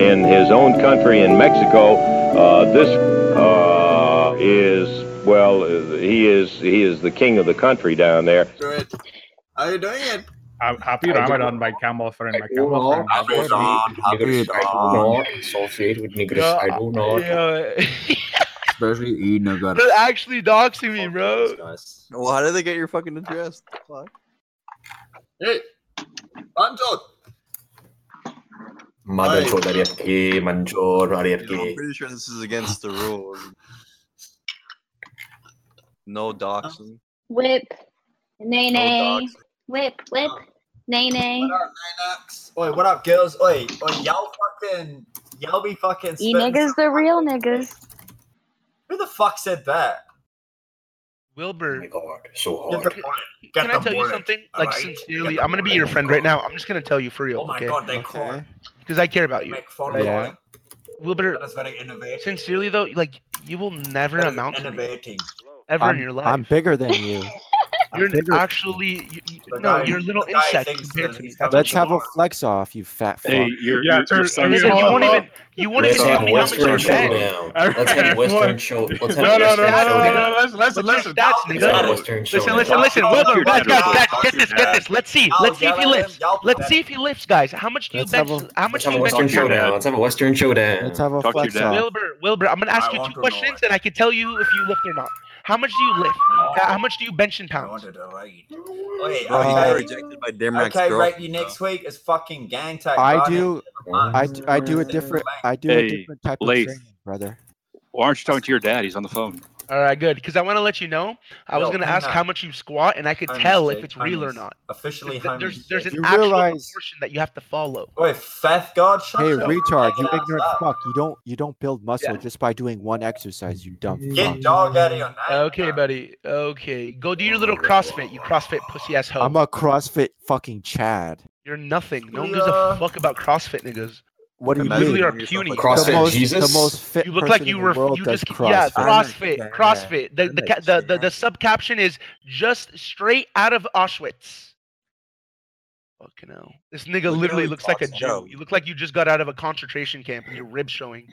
in his own country in Mexico. Uh, this uh, is well, uh, he is he is the king of the country down there. Good. How you doing it? Uh, happy Ramadan, my camel friend. My I do camel friend. not Happy associate Ramadan, happy. I do Ramadan. not associate with niggers. Yo, I do not. yo, Especially E nigger. they're actually doxing me, bro. Well, how did they get your fucking address? Fuck. Hey, Pancho. Manchor dari RK, Manchor dari I'm pretty sure this is against the rules. No doxing. Whip. Nay No nay. doxing. Whip, whip. Nay nay. What up, Ninox? Oi, what up, girls? Oi, oi, y'all fucking, y'all be fucking. E spitting niggas the real niggas. Who the fuck said that? Oh my Wilbur, god, so hard. the bullet. Get can I the tell you bullet, something? Like alright? sincerely, I'm gonna be your friend right now. I'm just gonna tell you for real, Oh my okay? god, they call. Because I care about you. Make fun Yeah. of it. Wilbur, That is very innovative. sincerely though, like you will never That is amount to me ever I'm, in your life. I'm bigger than you. You're bigger- actually you, you- no, guy- you're a little the insect compared to me. Let's have you a flex off, you fat fuck. Hey, your, yeah, your, your son Nigga, is you all- won't even you won't Let's even tell have me how much Western you're bad. showdown. Let's have a Western show. Let's have No, no, no, no, no, showdown. no, no, listen, listen, What's listen. Let's have nigga? Western Listen, showdown. listen, listen. Y'all Wilbur, guys, guys, guys, get this, get this. Let's see, let's see if he lifts. Let's see if he lifts, guys. How much do you Let's bench? have How much Let's do have a you Western bench? your showdown. Let's have a Western showdown. Let's have a Talk to your flex off. Wilbur, Wilbur, I'm gonna ask you two questions, and I can tell you if you lift or not. How much do you lift? Uh, How much do you bench in I pounds? wanted to write. Wait, Oh, he got okay. rejected by Dimrack's Okay, girl. right. You next week is fucking gang type. I bro. do, I do a different, I do a different type of Laith. training, brother. Why aren't you talking to your dad? He's on the phone. All right, good. Because I want to let you know, I was gonna ask on. how much you squat, and I could Homies, tell if Jake, it's real or not. Officially, Th- There's there's an You actual realize- proportion that you have to follow. Wait, Feth God, shut Hey, your retard, you ignorant up. fuck. You don't, you don't build muscle Yeah. just by doing one exercise. You dumb Get fuck. dog out of your name. Okay, buddy. Okay, go do your little CrossFit. You CrossFit pussy ass hoe. I'm a CrossFit fucking Chad. You're nothing. No one gives a uh, fuck about CrossFit niggas. What do you literally mean? are yourself puny. like The CrossFit most, Jesus? the most fit You look like you were you just CrossFit. yeah I'm CrossFit a- CrossFit. The the, ca- the the fan. the sub caption is just straight out of Auschwitz. Fucking hell. This nigga Look literally looks like a Joe. You look like you just got out of a concentration camp and your ribs showing.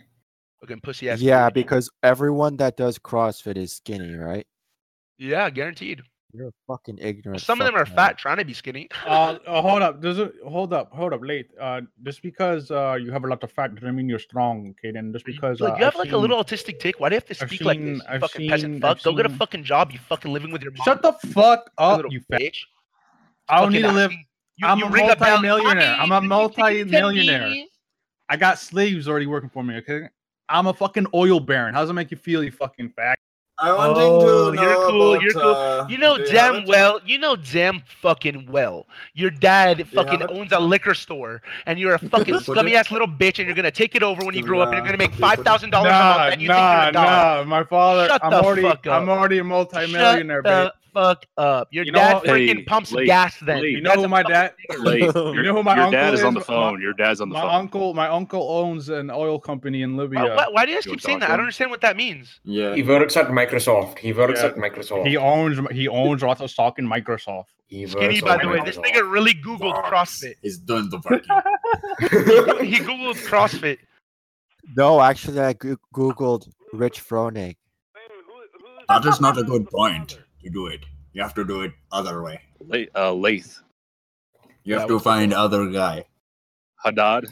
Fucking pussy ass. Yeah, nigga. because everyone that does CrossFit is skinny, right? yeah, guaranteed. You're a fucking ignorant. Some of them are man. fat trying to be skinny. Uh, uh, hold up. Does it hold up? Hold up. Late. Uh, just because uh you have a lot of fat doesn't mean you're strong, okay? Then just because Look, uh, you have I've like a little autistic tick. Why do you have to I've speak like this? You I've fucking peasant seen- fuck. I've Go get a fucking job. You fucking living with your mom. Shut the fuck up, you fat. bitch. I don't Fucking need to live. You, I'm you a ring a multi-millionaire. I'm a "Mommy, can you take it to multi-millionaire." I got slaves already working for me. Okay, I'm a fucking oil baron. How does it make you feel, you fucking fat? I want Oh, to you're cool, about, you're cool. uh, You know do you have damn well. You know damn fucking well. Your dad fucking owns a liquor store, and you're a fucking Put scummy ass little bitch, and you're gonna take it over when you grow you, up, and you're gonna make do you put it- five thousand dollars a Nah, month, and you nah, think you're a dog. nah. My father. Shut I'm the already. fuck I'm already a multi-millionaire, Shut babe. The fuck up. Your You know dad what? freaking Hey, pumps Lee, gas. Then Lee. You know dad's who my dad? You Your, know who my your uncle dad is on the is? phone. Your dad's on the My phone. uncle. My uncle owns an oil company in Libya. Why, why, why do you guys keep saying that? I don't understand what that means. Yeah. He works at Microsoft. He works Yeah. at Microsoft. He owns. He owns lots of stock in Microsoft. He Skinny, by the way. This nigga really googled CrossFit. He's doing the working. he googled CrossFit. No, actually, I googled Rich Froning. that is not a good point to do it. You have to do it other way. Laith, uh, Laith. You have Yeah, to what's find other guy. Haddad.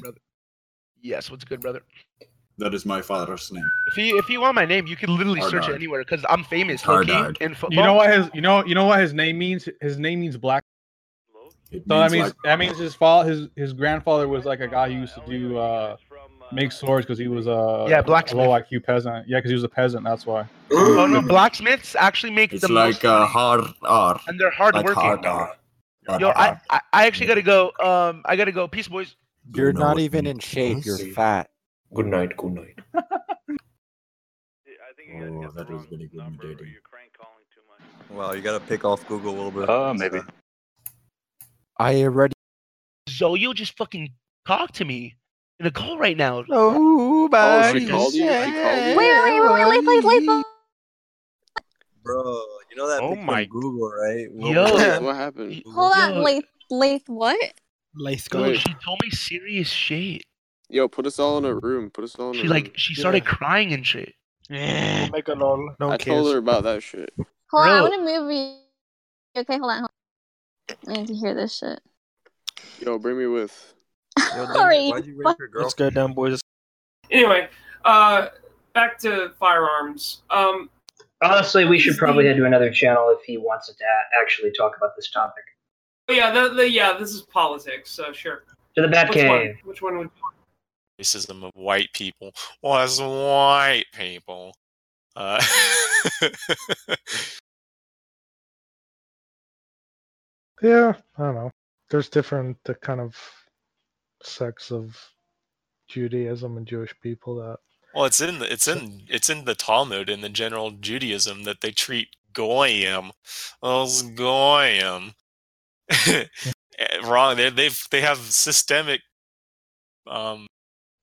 Yes, what's good, brother? That is my father's name. If you if you want my name, you can literally search it anywhere because I'm famous. low key, Hardard. in football. You know what his? You know. You know what his name means? His name means black. It So that means like- that means his father, his his grandfather was like a guy who used to do uh make swords because he was a Yeah, a blacksmith. low IQ peasant. Yeah, because he was a peasant. That's why. Oh no, blacksmiths actually make it's the like most a hard R. and they're hard Like working. hard R. Hard Yo, I, R. I I actually gotta go. Um, I gotta go. Peace, boys. Do you You're not even in shape. You're means? fat. Good night. Good night. Oh, that was very good imitating. Wow, you gotta pick off Google a little bit. Uh, maybe. I already. you just fucking talk to me in a call right now. Nobody oh, she called you? She called you? Wait, wait, wait, wait, wait, wait, wait, wait. Bro, you know that Oh my- Google, right? Yo. What happened? Hold on, Laith, Laith, what? Let's Yo, she told me serious shit. Yo, put us all in a room. Put us all in a She room. like she started crying and shit. We'll make a lol. No I one told her about that shit. Hold on, I want to move you. Okay, hold on. Hold on. I need to hear this shit. Yo, bring me with. Alright, Why'd you rape your Let's go down, boys. Anyway, uh, back to firearms. Um, Honestly, we should probably head to another channel if he wants to actually talk about this topic. oh yeah, the, the, yeah, this is politics, so sure. To the Which one? Batcave. Which one would? racism of white people was white people. Uh, Yeah, I don't know. There's different uh, kind of sects of Judaism and Jewish people that well, it's in the it's in it's in the Talmud in the general Judaism that they treat goyim as goyim wrong. They they've they have systemic um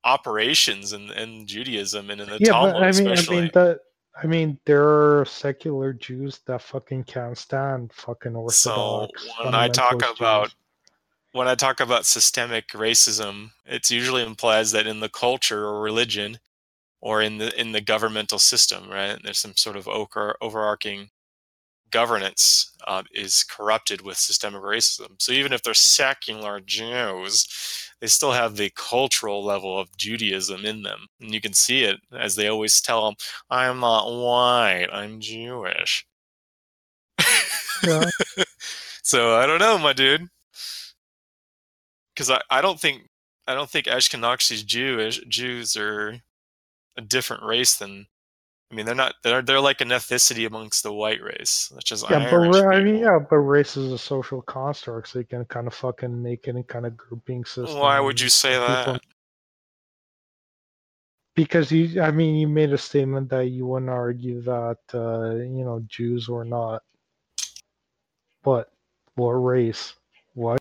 operations in in Judaism and in the yeah, Talmud but I mean, especially. I mean that. I mean, there are secular Jews that fucking can't stand fucking Orthodox. So when I talk fundamentalist about Jews. When I talk about systemic racism, it usually implies that in the culture or religion or in the in the governmental system, right? There's some sort of over, overarching governance uh, is corrupted with systemic racism. So even if they're secular Jews, they still have the cultural level of Judaism in them, and you can see it as they always tell them, "I'm not white, I'm Jewish." Yeah. so I don't know, my dude, because I, I don't think I don't think Ashkenazi Jewish Jews are a different race than. I mean, they're not. They're they're like an ethnicity amongst the white race, which is Yeah, but Irish. I mean, yeah, but race is a social construct, so you can kind of fucking make any kind of grouping system. Why would you say people- that? Because you, I mean, you made a statement that you wouldn't argue that uh, you know Jews were not. What? What race? What?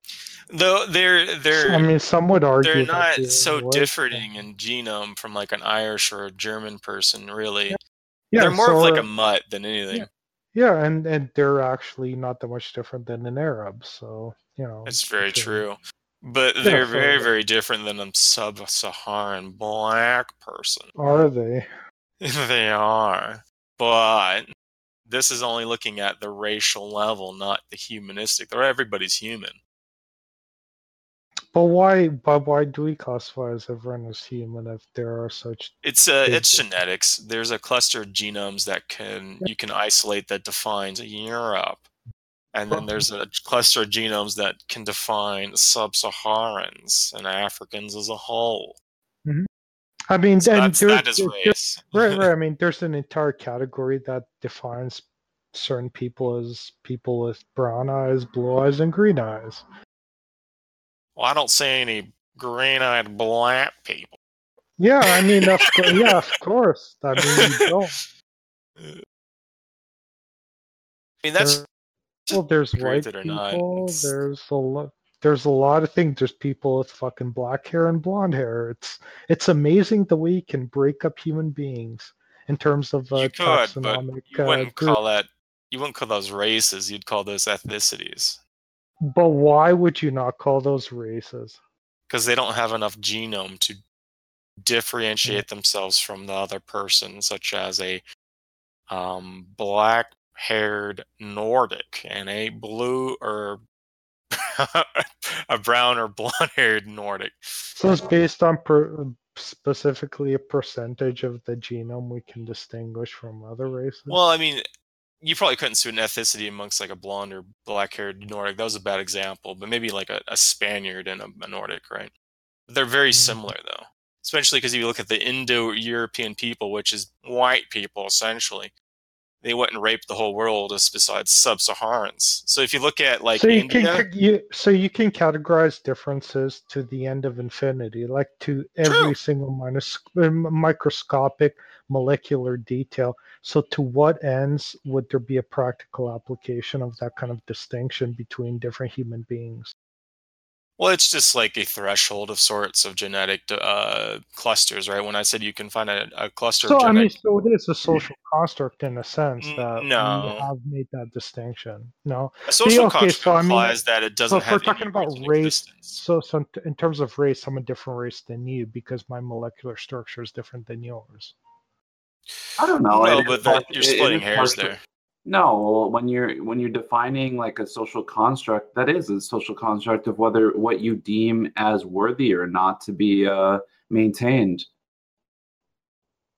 Though they're they're. I mean, some would argue they're not so differing in genome from like an Irish or a German person, really. Yeah, they're more of like a uh, mutt than anything. Yeah, and and they're actually not that much different than an Arab. So you know. It's very so- true. But Yeah, they're so- very, uh very different than a sub-Saharan black person. Are they? they are. But this is only looking at the racial level, not the humanistic. They're everybody's human. But why? But why do we classify as everyone as human if there are such? It's uh, it's genetics. There's a cluster of genomes that can you can isolate that defines Europe, and then there's a cluster of genomes that can define sub-Saharans and Africans as a whole. I mean, So and that is there- race. right, right. I mean, there's an entire category that defines certain people as people with brown eyes, blue eyes, and green eyes. Well, I don't see any green-eyed black people. Yeah, I mean, of course, yeah, of course. I mean, you don't. I mean, that's There- well, there's white with it or people. not, There's a lot. There's a lot of things. There's people with fucking black hair and blonde hair. It's it's amazing the way you can break up human beings in terms of uh, you could, but taxonomic. you uh, wouldn't group. call that. You wouldn't call those races. You'd call those ethnicities But why would you not call those races? because they don't have enough genome to differentiate Mm. themselves from the other person, such as a um, black-haired Nordic and a blue or a brown or blonde-haired Nordic. So it's based on per, specifically a percentage of the genome we can distinguish from other races. Well, I mean, you probably couldn't see an ethnicity amongst like a blonde or black-haired Nordic. That was a bad example, but maybe like a, a Spaniard and a, a Nordic, right? They're very mm. similar though, especially because you look at the Indo-European people, which is white people essentially. They went and raped the whole world, as besides sub-Saharans. So if you look at like so you India, can you so you can categorize differences to the end of infinity, like to every single minus, microscopic molecular detail. So to what ends would there be a practical application of that kind of distinction between different human beings? Well, it's just like a threshold of sorts of genetic uh, clusters, right? When I said you can find a, a cluster So of I mean, so it is a social construct in a sense that no. we have made that distinction. No, a social okay, construct so I mean, implies that it doesn't so if we're talking about race, so so in- in terms of race, I'm a different race than you because my molecular structure is different than yours. I don't know. No, but that, you're it- it splitting hairs partially- there. No, when you're when you're defining like a social construct, that is a social construct of whether what you deem as worthy or not to be uh, maintained.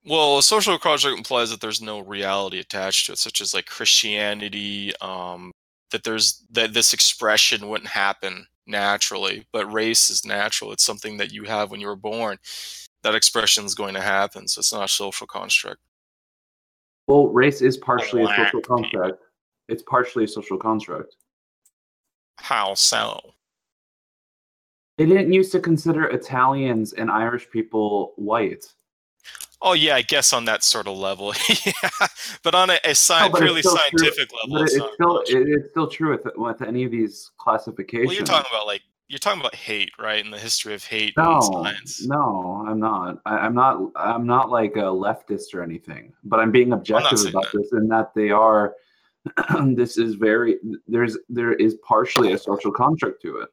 Well, a social construct implies that there's no reality attached to it, such as like Christianity, um, that there's that this expression wouldn't happen naturally, but race is natural. It's something that you have when you were born. That expression is going to happen, so it's not a social construct. Well, race is partially a social construct. It's partially a social construct. How so? They didn't used to consider Italians and Irish people white. Oh yeah, I guess on that sort of level, yeah. But on a, a sci- No, purely still true- scientific level, it's it's still it's still true with with any of these classifications. Well, you're talking about like you're talking about hate, right? And the history of hate in No, science. no, I'm not. I, I'm not. I'm not like a leftist or anything. But I'm being objective saying about this in that they are. this is very. There's there is partially a social construct to it.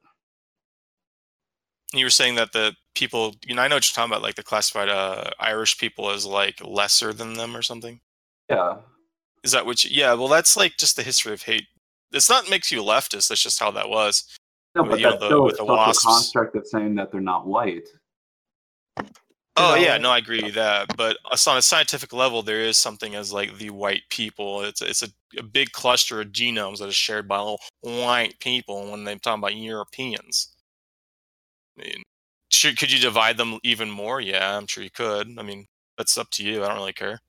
You were saying that the people, you know, I know what you're talking about, like the classified uh, Irish people as like lesser than them or something. Yeah. Is that what? You, yeah. Well, that's like just the history of hate. It's not makes you leftist. That's just how that was. No, With, but you know, that's the- still a the construct of saying that they're not white. Oh know- yeah, no, I agree with that. But on a scientific level, there is something as like the white people. It's it's a, a big cluster of genomes that is shared by all white people. When they're talking about Europeans, I mean, should, could you divide them even more? Yeah, I'm sure you could. I mean, that's up to you. I don't really care.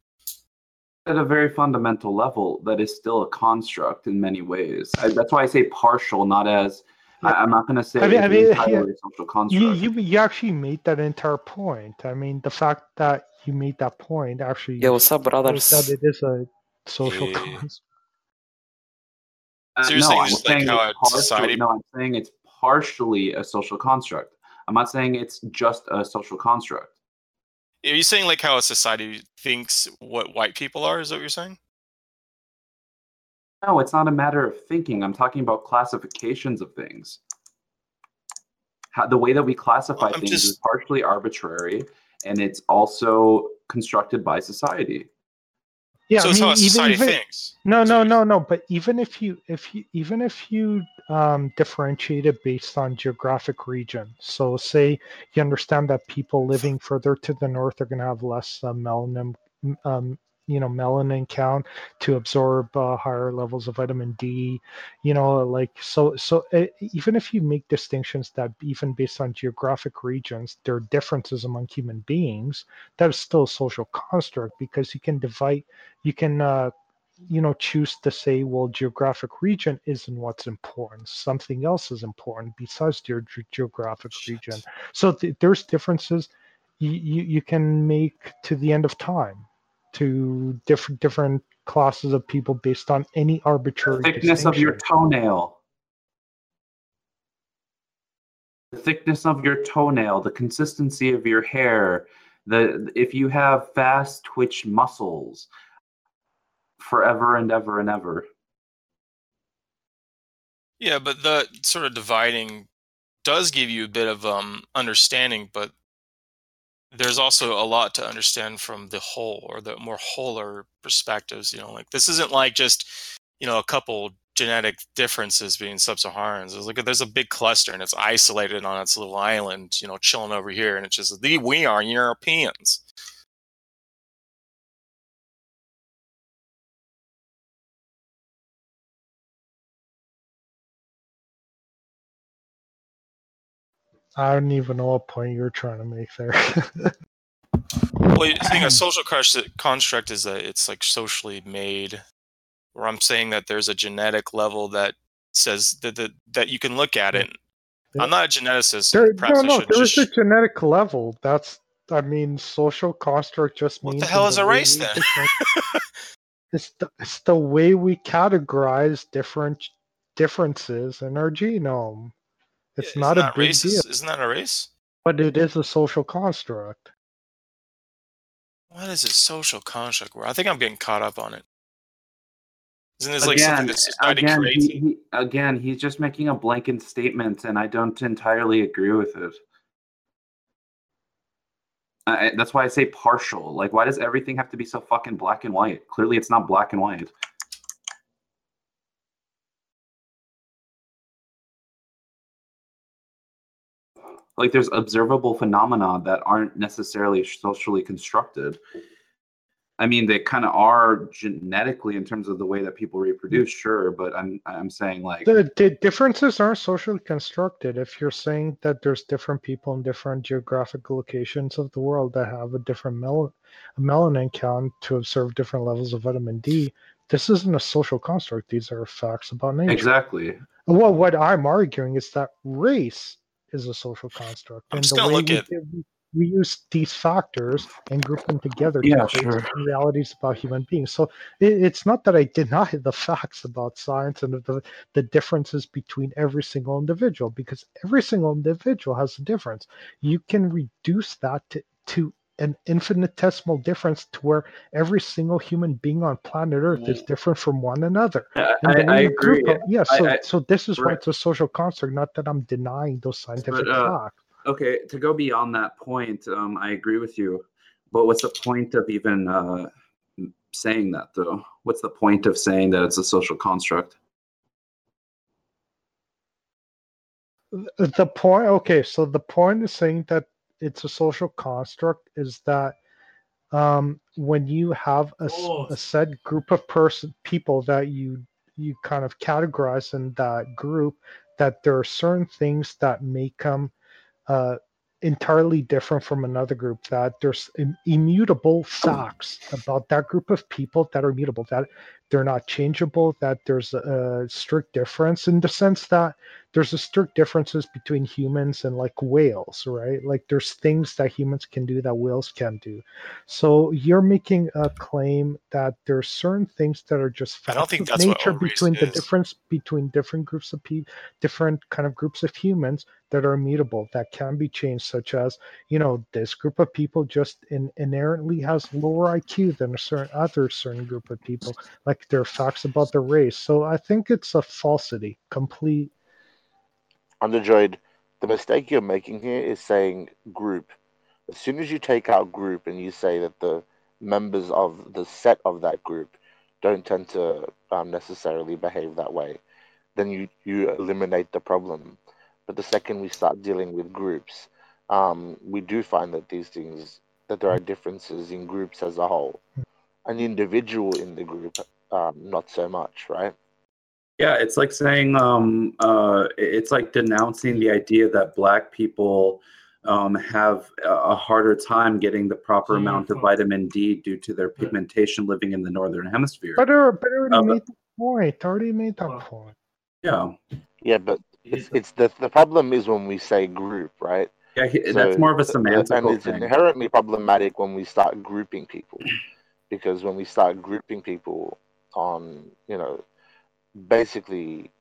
At a very fundamental level, that is still a construct in many ways. I, that's why I say partial, not as. I, I'm not going to say I mean, it's I mean, entirely yeah, a social construct. you, you you actually made that entire point. I mean, the fact that you made that point actually Yo, what's up, shows brothers? that it is a social Yeah. construct. Uh, So you're no, saying I'm just like how it's society- No, I'm saying it's partially a social construct. I'm not saying it's just a social construct. Are you saying like how a society thinks what white people are? Is that what you're saying? No, it's not a matter of thinking. I'm talking about classifications of things. How, the way that we classify I'm things just- is partially arbitrary, and it's also constructed by society. Yeah, so I it's mean, how even, society even, thinks. No, no, no, no. But even if you, if you, even if you um, differentiate it based on geographic region, so say you understand that people living further to the north are going to have less uh, melanin, um, you know, melanin count to absorb uh, higher levels of vitamin D. You know, like so, so uh, even if you make distinctions that even based on geographic regions, there are differences among human beings. That is still a social construct because you can divide, you can. Uh, you know choose to say well geographic region isn't what's important something else is important besides your ge- geographic region so th- there's differences you, you you can make to the end of time to different different classes of people based on any arbitrary thickness of your toenail. The thickness of your toenail, the consistency of your hair, the if you have fast twitch muscles forever and ever and ever. Yeah, but the sort of dividing does give you a bit of um understanding, but there's also a lot to understand from the whole or the more wholer perspectives. You know, like this isn't like just you know a couple genetic differences being sub-Saharans. It's like there's a big cluster and it's isolated on its little island, you know, chilling over here, and it's just we are Europeans. I don't even know what point you're trying to make there Well, you think a social construct is that it's like socially made, where I'm saying that there's a genetic level that says that that, that you can look at it. I'm not a geneticist. there, no no there's just. a genetic level that's i mean social construct just means. What the hell is a race then? it's the, it's the way we categorize different differences in our genome It's Isn't a that big racist? deal, Isn't that a race? but it is a social construct. What is a social construct? Where I think I'm getting caught up on it. Isn't this like something Again, that society again, creates? he, he, again, he's just making a blanket statement, and I don't entirely agree with it. I, that's why I say partial. Like, why does everything have to be so fucking black and white? Clearly, it's not black and white. Like, there's observable phenomena that aren't necessarily socially constructed. I mean, they kind of are genetically in terms of the way that people reproduce, sure, but I'm I'm saying like The, the differences are socially constructed. If you're saying that there's different people in different geographic locations of the world that have a different mel- melanin count to observe different levels of vitamin D, this isn't a social construct. These are facts about nature. exactly. Well, what I'm arguing is that race is a social construct, I'm and just the way look we, we, we use these factors and group them together Yeah, to create sure. realities about human beings. So it, it's not that I deny the facts about science and the the differences between every single individual, because every single individual has a difference. You can reduce that to, to an infinitesimal difference to where every single human being on planet Earth is different from one another. I, And I, I group agree. them- yeah, so I- I- so this is why it's a social construct. Not that I'm denying those scientific But, uh, facts. Okay, to go beyond that point, um, I agree with you. But what's the point of even uh, saying that, though? What's the point of saying that it's a social construct? The point, okay, so the point is saying that it's a social construct is that um, when you have a said group of person people that you you kind of categorize in that group, that there are certain things that make them uh, entirely different from another group. That there's im- immutable facts about that group of people that are immutable. That they're not changeable. That there's a strict difference in the sense that there's a strict differences between humans and like whales, right? Like there's things that humans can do that whales can't do. So you're making a claim that there's certain things that are just I don't think that's nature between the difference between different groups of people, different kind of groups of humans that are immutable, that can be changed, such as you know this group of people just in, inherently has lower IQ than a certain other certain group of people. Like there are facts about the race. So I think it's a falsity, complete Underjoyed, the mistake you're making here is saying group. As soon as you take out group and you say that the members of the set of that group don't tend to um, necessarily behave that way, then you, you eliminate the problem. But the second we start dealing with groups, um, we do find that these things, that there are differences in groups as a whole. An individual in the group, um, not so much, right? Yeah, it's like saying, um, uh, it's like denouncing the idea that black people um, have a a harder time getting the proper amount of vitamin D due to their pigmentation living in the northern hemisphere. But I, but I already Uh, made the point. Already made that point. Yeah, Yeah, but it's, it's the the problem is when we say group, right? yeah, he- that's more of a th- th- semantical and it's thing. inherently problematic when we start grouping people, because when we start grouping people on, you know, basically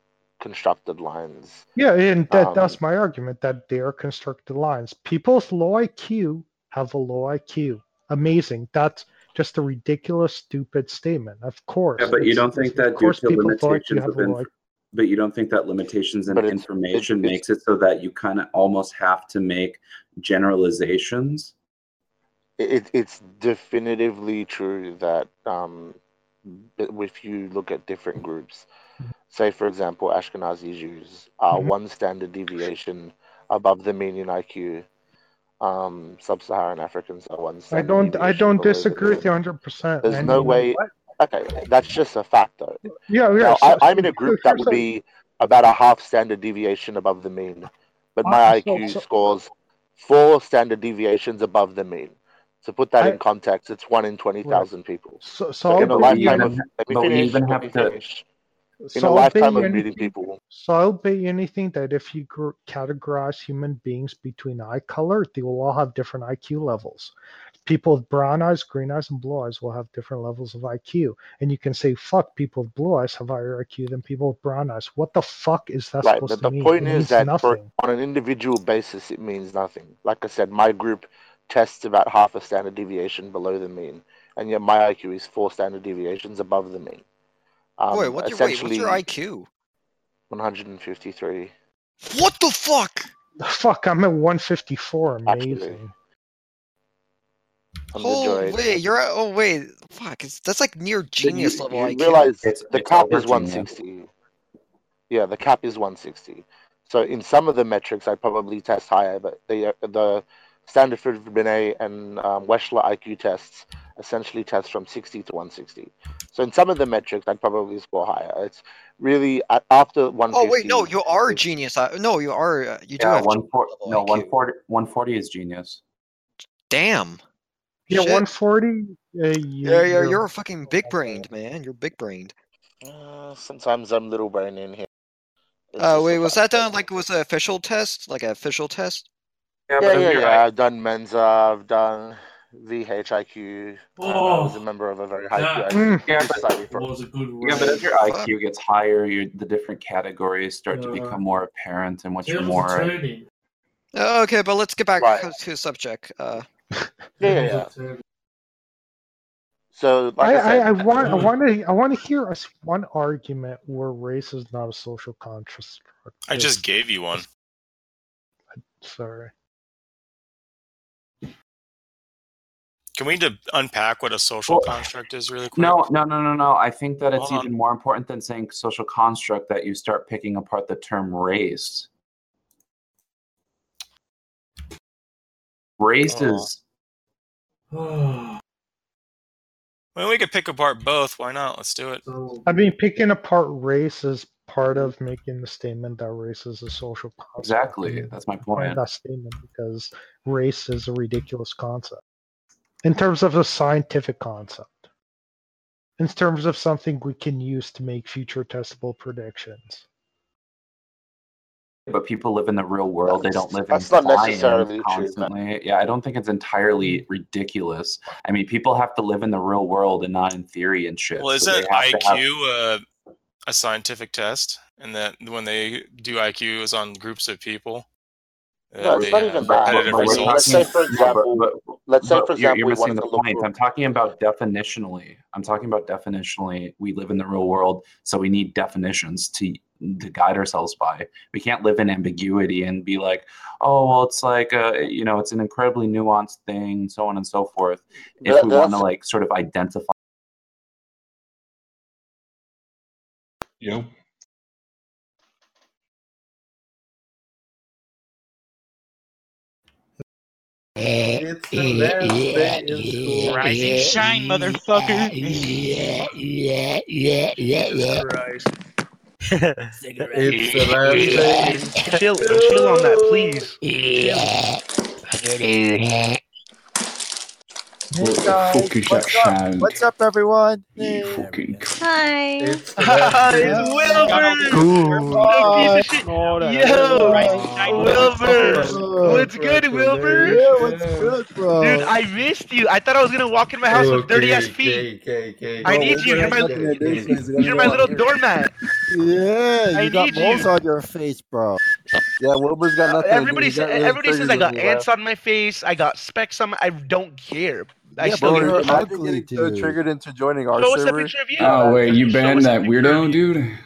constructed lines. Yeah, and that, Um, that's my argument that they are constructed lines. People with low IQ have a low IQ. Amazing. That's just a ridiculous, stupid statement. Of course. Yeah, but you don't think that due course to people with low IQ limitations of inf- but you don't think that limitations in it's- information it's- makes it so that you kind of almost have to make generalizations? It, it's definitively true that um, b- if you look at different groups, say for example, Ashkenazi Jews are Mhm. one standard deviation above the mean in IQ. Um, Sub-Saharan Africans are one I don't I don't disagree with you 100%. There's no way. what? Okay, that's just a fact, though. Yeah, yeah. Now, so- I, I'm in a group that would be about a half standard deviation above the mean, but my Ah, so- IQ so- scores four standard deviations above the mean. To put that I- in context, it's one in twenty thousand people. So, so So I'll in a lifetime of, let me finish. even Let have me to- In So a I'll lifetime of meeting anything- people. So I'll bet you anything that if you gr- categorize human beings between eye color, they will all have different IQ levels. People with brown eyes, green eyes, and blue eyes will have different levels of IQ. And you can say, fuck, people with blue eyes have higher IQ than people with brown eyes. What the fuck is that Right, supposed but to the mean? The point it is means that for, on an individual basis, it means nothing. Like I said, my group tests about half a standard deviation below the mean, and yet my IQ is four standard deviations above the mean. Um, wait, what's your, wait, what's your IQ? 153. What the fuck? Fuck, I'm at 154. Amazing. Oh wait, you're at, oh wait, fuck, it's, that's like near genius you, level you IQ. realize It's- the it's cap is genius. 160. Yeah, the cap is 160. So in some of the metrics, I'd probably test higher, but the the standard for Binet and um, Wechsler IQ tests essentially test from 60 to 160. So in some of the metrics, I'd probably score higher. It's really a- after 150. Oh wait, no, you are genius. I, no, you are. uh, You do yeah, have. one genius four, level no, 140, 140 is genius. Damn. Yeah, Shit. 140. Uh, you, Yeah, you're, you're, you're a fucking big brained man. You're big brained. Uh, sometimes I'm little brain in here. It's Uh, wait, was that done like was an official test, like an official test? Yeah, Yeah, but yeah, if. I've done Mensa. I've done VHIQ. Um, oh, I was a member of a very high that- IQ Yeah, but- society for Yeah, but as your IQ gets higher, your the different categories start to become more apparent, and what you're more. Oh, okay, but let's get back Right. to the subject. Uh, Yeah, yeah, yeah. So, like I, I, I, I want I um, want to I want to hear us one argument where race is not a social construct. I just gave you one. sorry. Can we de- unpack what a social construct is really quick? No, no, no, no, no. I think that it's Hold on. even more important than saying social construct that you start picking apart the term race. Race Oh. is Well, we could pick apart both. Why not? Let's do it. I mean, picking apart race is part of making the statement that race is a social construct. exactly. That's my Point point. that statement because race is a ridiculous concept in terms of a scientific concept. In terms of something we can use to make future testable predictions. But people live in the real world. They don't live in That's not science necessarily true. Yeah, I don't think it's entirely ridiculous. I mean, people have to live in the real world and not in theory and shit. Well, so isn't they have have- IQ uh, a scientific test? And that when they do IQ is on groups of people. uh, No, it's not even that. repetitive But. Let's say, for example, but- but- let's say, but for you're- example, you're missing the point. I'm talking about definitionally. I'm talking about definitionally. We live in the real world, so we need definitions to to guide ourselves by. We can't live in ambiguity and be like, oh, well, it's like, uh, you know, it's an incredibly nuanced thing, so on and so forth. If That- we want to like sort of identify. Yo. Eh, it's the eh, last day in school. Rise and shine, motherfucker. Yeah, yeah, yeah, yeah, yeah. Christ. it's the last day. chill, chill on that, please. What the guys, fuck is that what's up? sound? What's up, everyone? You fucking. Hi. It's the last day in it's school. Wilbur! Little piece of shit. Yo, Wilbur! What's good, Wilbur? Yeah, what's good, bro? Dude, I missed you. I thought I was gonna walk in my house with dirty ass Okay, feet. okay, okay. I need you. You're my, you're my little doormat. Yeah, I you got moles on your face, bro. Yeah, Wilbur's got uh, nothing. Everybody, to do. He sa- got really everybody says I got ants on my face. I got specks on my. I don't care. I Yeah, still bro, get you're pushed. ugly, so triggered into joining our Show us a server. picture of you. Oh wait, you banned that weirdo, dude.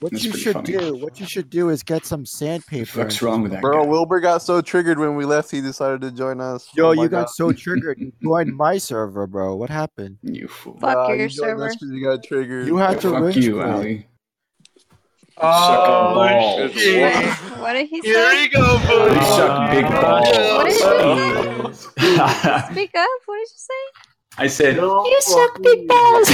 What That's you should funny. do, what you should do is get some sandpaper. What's wrong with that Bro, Wilbur got so triggered when we left, he decided to join us. Yo, Oh my you got God. so triggered. You joined my server, bro. What happened? You fool. Fuck Nah, your you server. you got triggered. You had to Fuck you, quit. Ali. Oh, balls. shit. What did he say? Here say? we go, boys. You suck big balls. What did you say? Speak up. What did you say? I said. You suck big balls.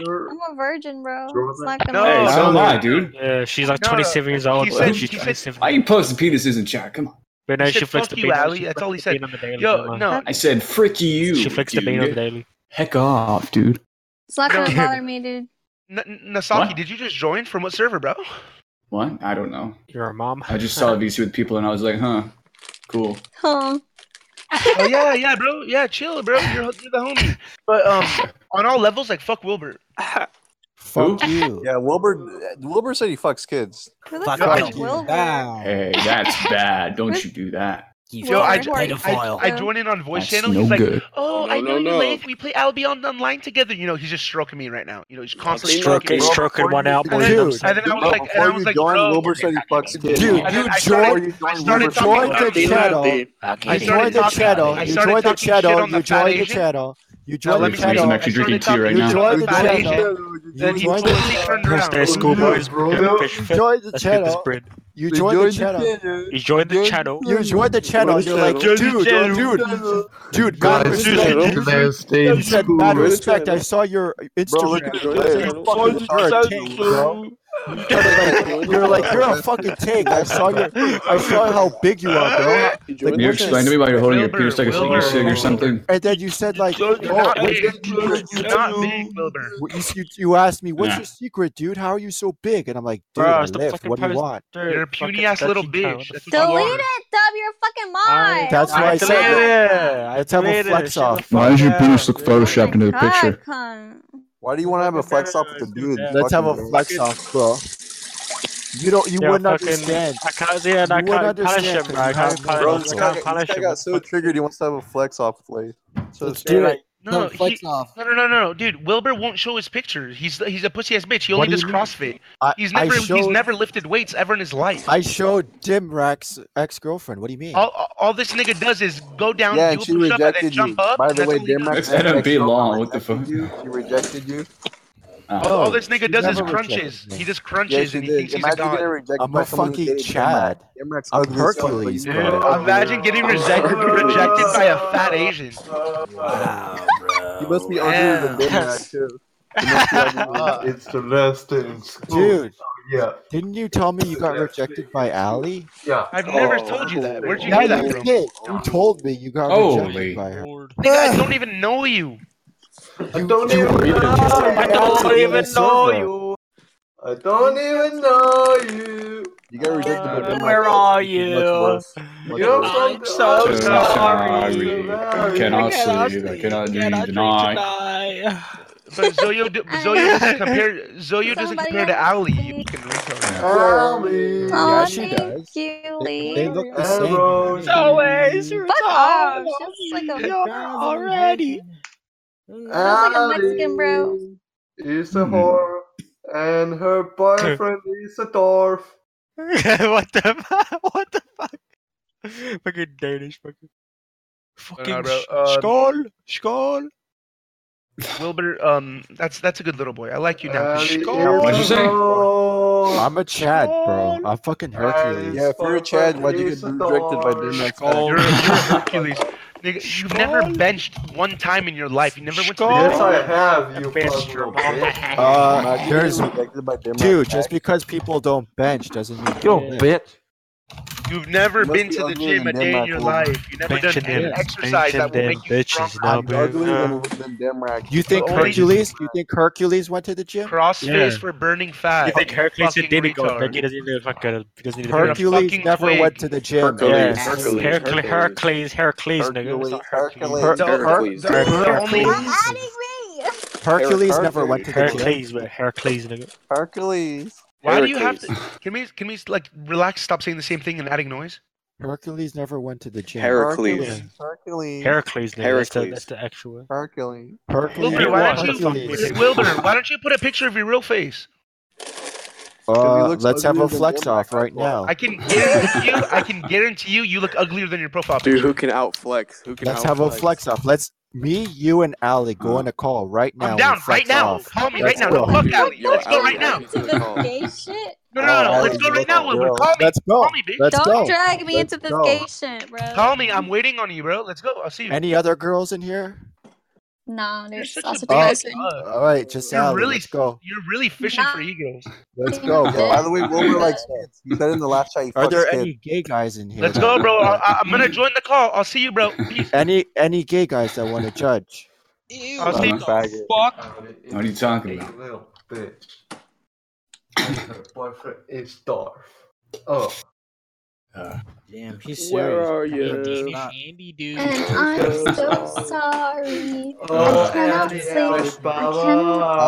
I'm a virgin, bro. It's not gonna No. Hey, so am I, dude. Yeah, she's like No, no, 27 years old. he said- she's 27. I can post the penises in chat. Come on. But no, He she said, flicks the you, bean. Ali." That's all he said. on the daily, Yo, no. I said frick you. She flicks the bean on the daily. Heck off, dude. It's not gonna bother me, dude. N- Nasaki, What? did you just join from what server, bro? What? I don't know. You're a mom. I just saw a VC with people and I was like, huh, cool. Huh. oh yeah, yeah, bro. Yeah, chill, bro. You're, you're the homie. But um, on all levels, like fuck Wilbur. Fuck you. Yeah, Wilbur. Wilbur said he fucks kids. Who the Fuck fuck you. is Hey, that's bad. Don't you do that. Yo, I, I, I, I joined in on voice That's channel. no he's like, good. "Oh, No, I no, know you, no. Laith. We play Albion online together." You know, he's just stroking me right now. You know, he's constantly Stroking, stroking stroking one out, And boy. then, Dude, and then I was like, and I was like, join, bro. Wilbur said he fucks kids. Dude, you then I started, joined, I you started joined the channel. I You joined the channel. You joined the channel. You joined the channel. You Now, joined let the me Reason channel. I'm actually drinking tea right now. You now. joined the channel. Asian. Then he totally the- turned around. their schoolboys. You Fish joined the Let's get this channel. Bread. You They joined the joined channel. You joined the channel. You joined the channel. You're like, Joined dude, channel. dude, dude, mad Guys, respect. last day You in said school. respect. I saw your Bro, look Instagram. At You're this. a fucking tank, bro. You're like, you're like, you're a fucking tank. I saw your, I saw how big you are, bro. Like, Can you explain to me why you're holding your penis like a Wilbur. cig or something? And then you said like, You're oh, not big. You're not big, Wilbur. you, you, you asked me, what's Yeah. your secret, dude? How are you so big? And I'm like, dude, Bro, lift. fucking What do you posting- want? Dude, You're a puny ass little bitch. town. That's what you Delete it, Dub. You're a fucking mod. That's why my I said God. it. Let's have a flex off. Why does your penis look photoshopped into the picture? Cunt. Why do you want to have a flex off with the dude? Let's have a flex off, bro. You don't. You Yeah, wouldn't fucking- understand. I can't see. I You wouldn't can't punish understand him, 'cause bro. I can't have punish Bro, him. this I guy, can't punish guy him. got so triggered he wants to have a flex off with Laith. So Let's stupid. Do it. No, No, no, he, off. no, no, no, no, no, dude. Wilbur won't show his picture. He's he's a pussy ass bitch. He only What do does you? CrossFit. I, He's I never he's never lifted weights ever in his life. I showed Dimrack's ex girlfriend. What do you mean? all, all- all this nigga does is go down, Yeah, do a she push up, and then rejected you. up. By the way, all he does. girlfriend. Long. What the fuck? you. She rejected you. All, Oh. all this nigga does is crunches. He just Yeah, crunches she and he did. thinks he's a god. rejected I'm a someone fucking Chad. Dimrack. Dimrack's I'm ugly as fuck, but Hercules, you bro. Imagine getting rejected, rejected by a fat Asian. Wow, You must be uglier than Damn. Dimrack too. You must be ugly. It's the last day in school. Dude, Yeah. didn't you tell me you got rejected by Ali? Yeah. I've never Oh. told you that. Where'd you hear that you from? did. You told me you got Holy. rejected by her. Nigga, I don't even know you. I don't even know I don't even know you. I don't even know you. You got rejected by where that's are much you? worse. Much You're worse. from I'm so So sorry. sorry. I cannot sleep. I cannot dream Cannot tonight. tonight. But Zoyo, do- Zoyo doesn't compare. Zoyo doesn't compare to Ali. please. You fucking retard. Ali. Oh, Yeah, she thank does. you, They, Lee. they look the same. Arrows. Always your Fuck She's like a, already. She's like a Mexican bro. Ali is a whore, and her boyfriend is a dwarf. what the fuck? What the fuck? Fucking Danish fucking. Fucking no, bro, sh- um, Skål! Skål! Wilbur, um, that's that's a good little boy. I like you now. Uh, skull. What'd you say? I'm a Chad, bro. I'm fucking Hercules. Yeah, if you're a Chad, why'd you get directed by Dimrack's You're, you're Hercules. Nigga, you've never benched one time in your life. You never went to the Yes, I have, you Bitch, fucking your little bitch. Uh, there's getting rejected by Dimrack. dude. Just because people don't bench doesn't mean Yo, you lift. bitch. You've never Must been be to the gym a day in your life. You've never done any them, exercise that benching will them make you bitches stronger. now, I'm boo. uglier Uh, than, than Dimrack. You think The only- Hercules? You think Hercules went to the gym? Crossface Yeah. for burning fat. You think Hercules Fucking and demigod? retard. Like he doesn't need to fucking. He doesn't need to. You're a Hercules fucking never twig. went to the gym. Hercules. Yeah, Hercules. Hercules, Hercules, Hercules, nigga. It's not Hercules. Hercules. The- Hercules. the- the only- Stop adding me. Hercules never went to the gym. Hercules, but Hercules, nigga. Hercules. Why do you have to? Can we can we like relax? Stop saying the same thing and adding noise. Hercules never went to the gym. Hercules. Hercules. Hercules, nigga. That's the, Hercules. that's the actual. Hercules. Hercules. Wilbur, why don't you Hercules. Wilbur? Why don't you put a picture of your real face? Uh, let's have a flex off right now. I can guarantee you. I can guarantee you. You look uglier than your profile Picture. Dude, who can outflex? Who can Let's have a flex off. Let's me, you, and Ali go on a call right now. I'm down right now. off. Call me Let's right now. go. No, fuck Ali. Yo, Let's go right now. Into this gay shit. No, no, no, no. Oh, Let's go right now, look, Wilbur. girl. Call me. Let's go. Call me, bitch. Let's Don't go. drag me Let's into this go. gay shit, bro. Call me. I'm waiting on you, bro. Let's go. I'll see you. Any other girls in here? Nah, You're there's such also a two Oh, guys. big in- bug. All right, just You're really, Let's go. you're really fishing for egos. Let's go, By the way, Wilbur likes kids. He said in the last shot he Are there kids. any gay guys in here? Let's go, bro. I, I- I'm gonna join the call. I'll see you, bro. Peace. Any any gay guys that want to judge? I'll see you. Faggot. What are you talking about? Little bitch. Her boyfriend is Darth. Oh. Damn, he's Where serious. are you? Danish Andy, dude. And I'm so sorry. Oh, I cannot Andy, sleep. Alice, I Baba. cannot.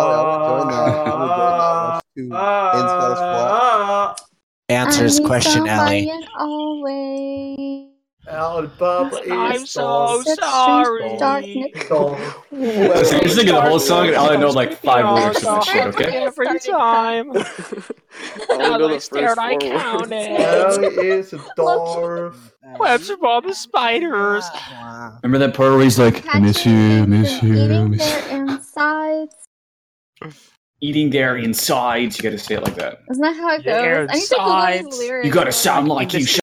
Ah, Answer his question, Ellie. and always. Alibaba is I'm so Darth. Such sorry. darkness. Darth. So you're singing the whole song, and all I know like five lyrics of that shit. Okay. Every time. I only As I the stared, first I counted. Ellie is a Darth. Webs all the spiders. Remember that part where he's like, I miss you, miss you, Eating miss their insides. Eating their insides. You gotta say it like that. Isn't that how it goes? I need to Google these insides. lyrics. You gotta sound like you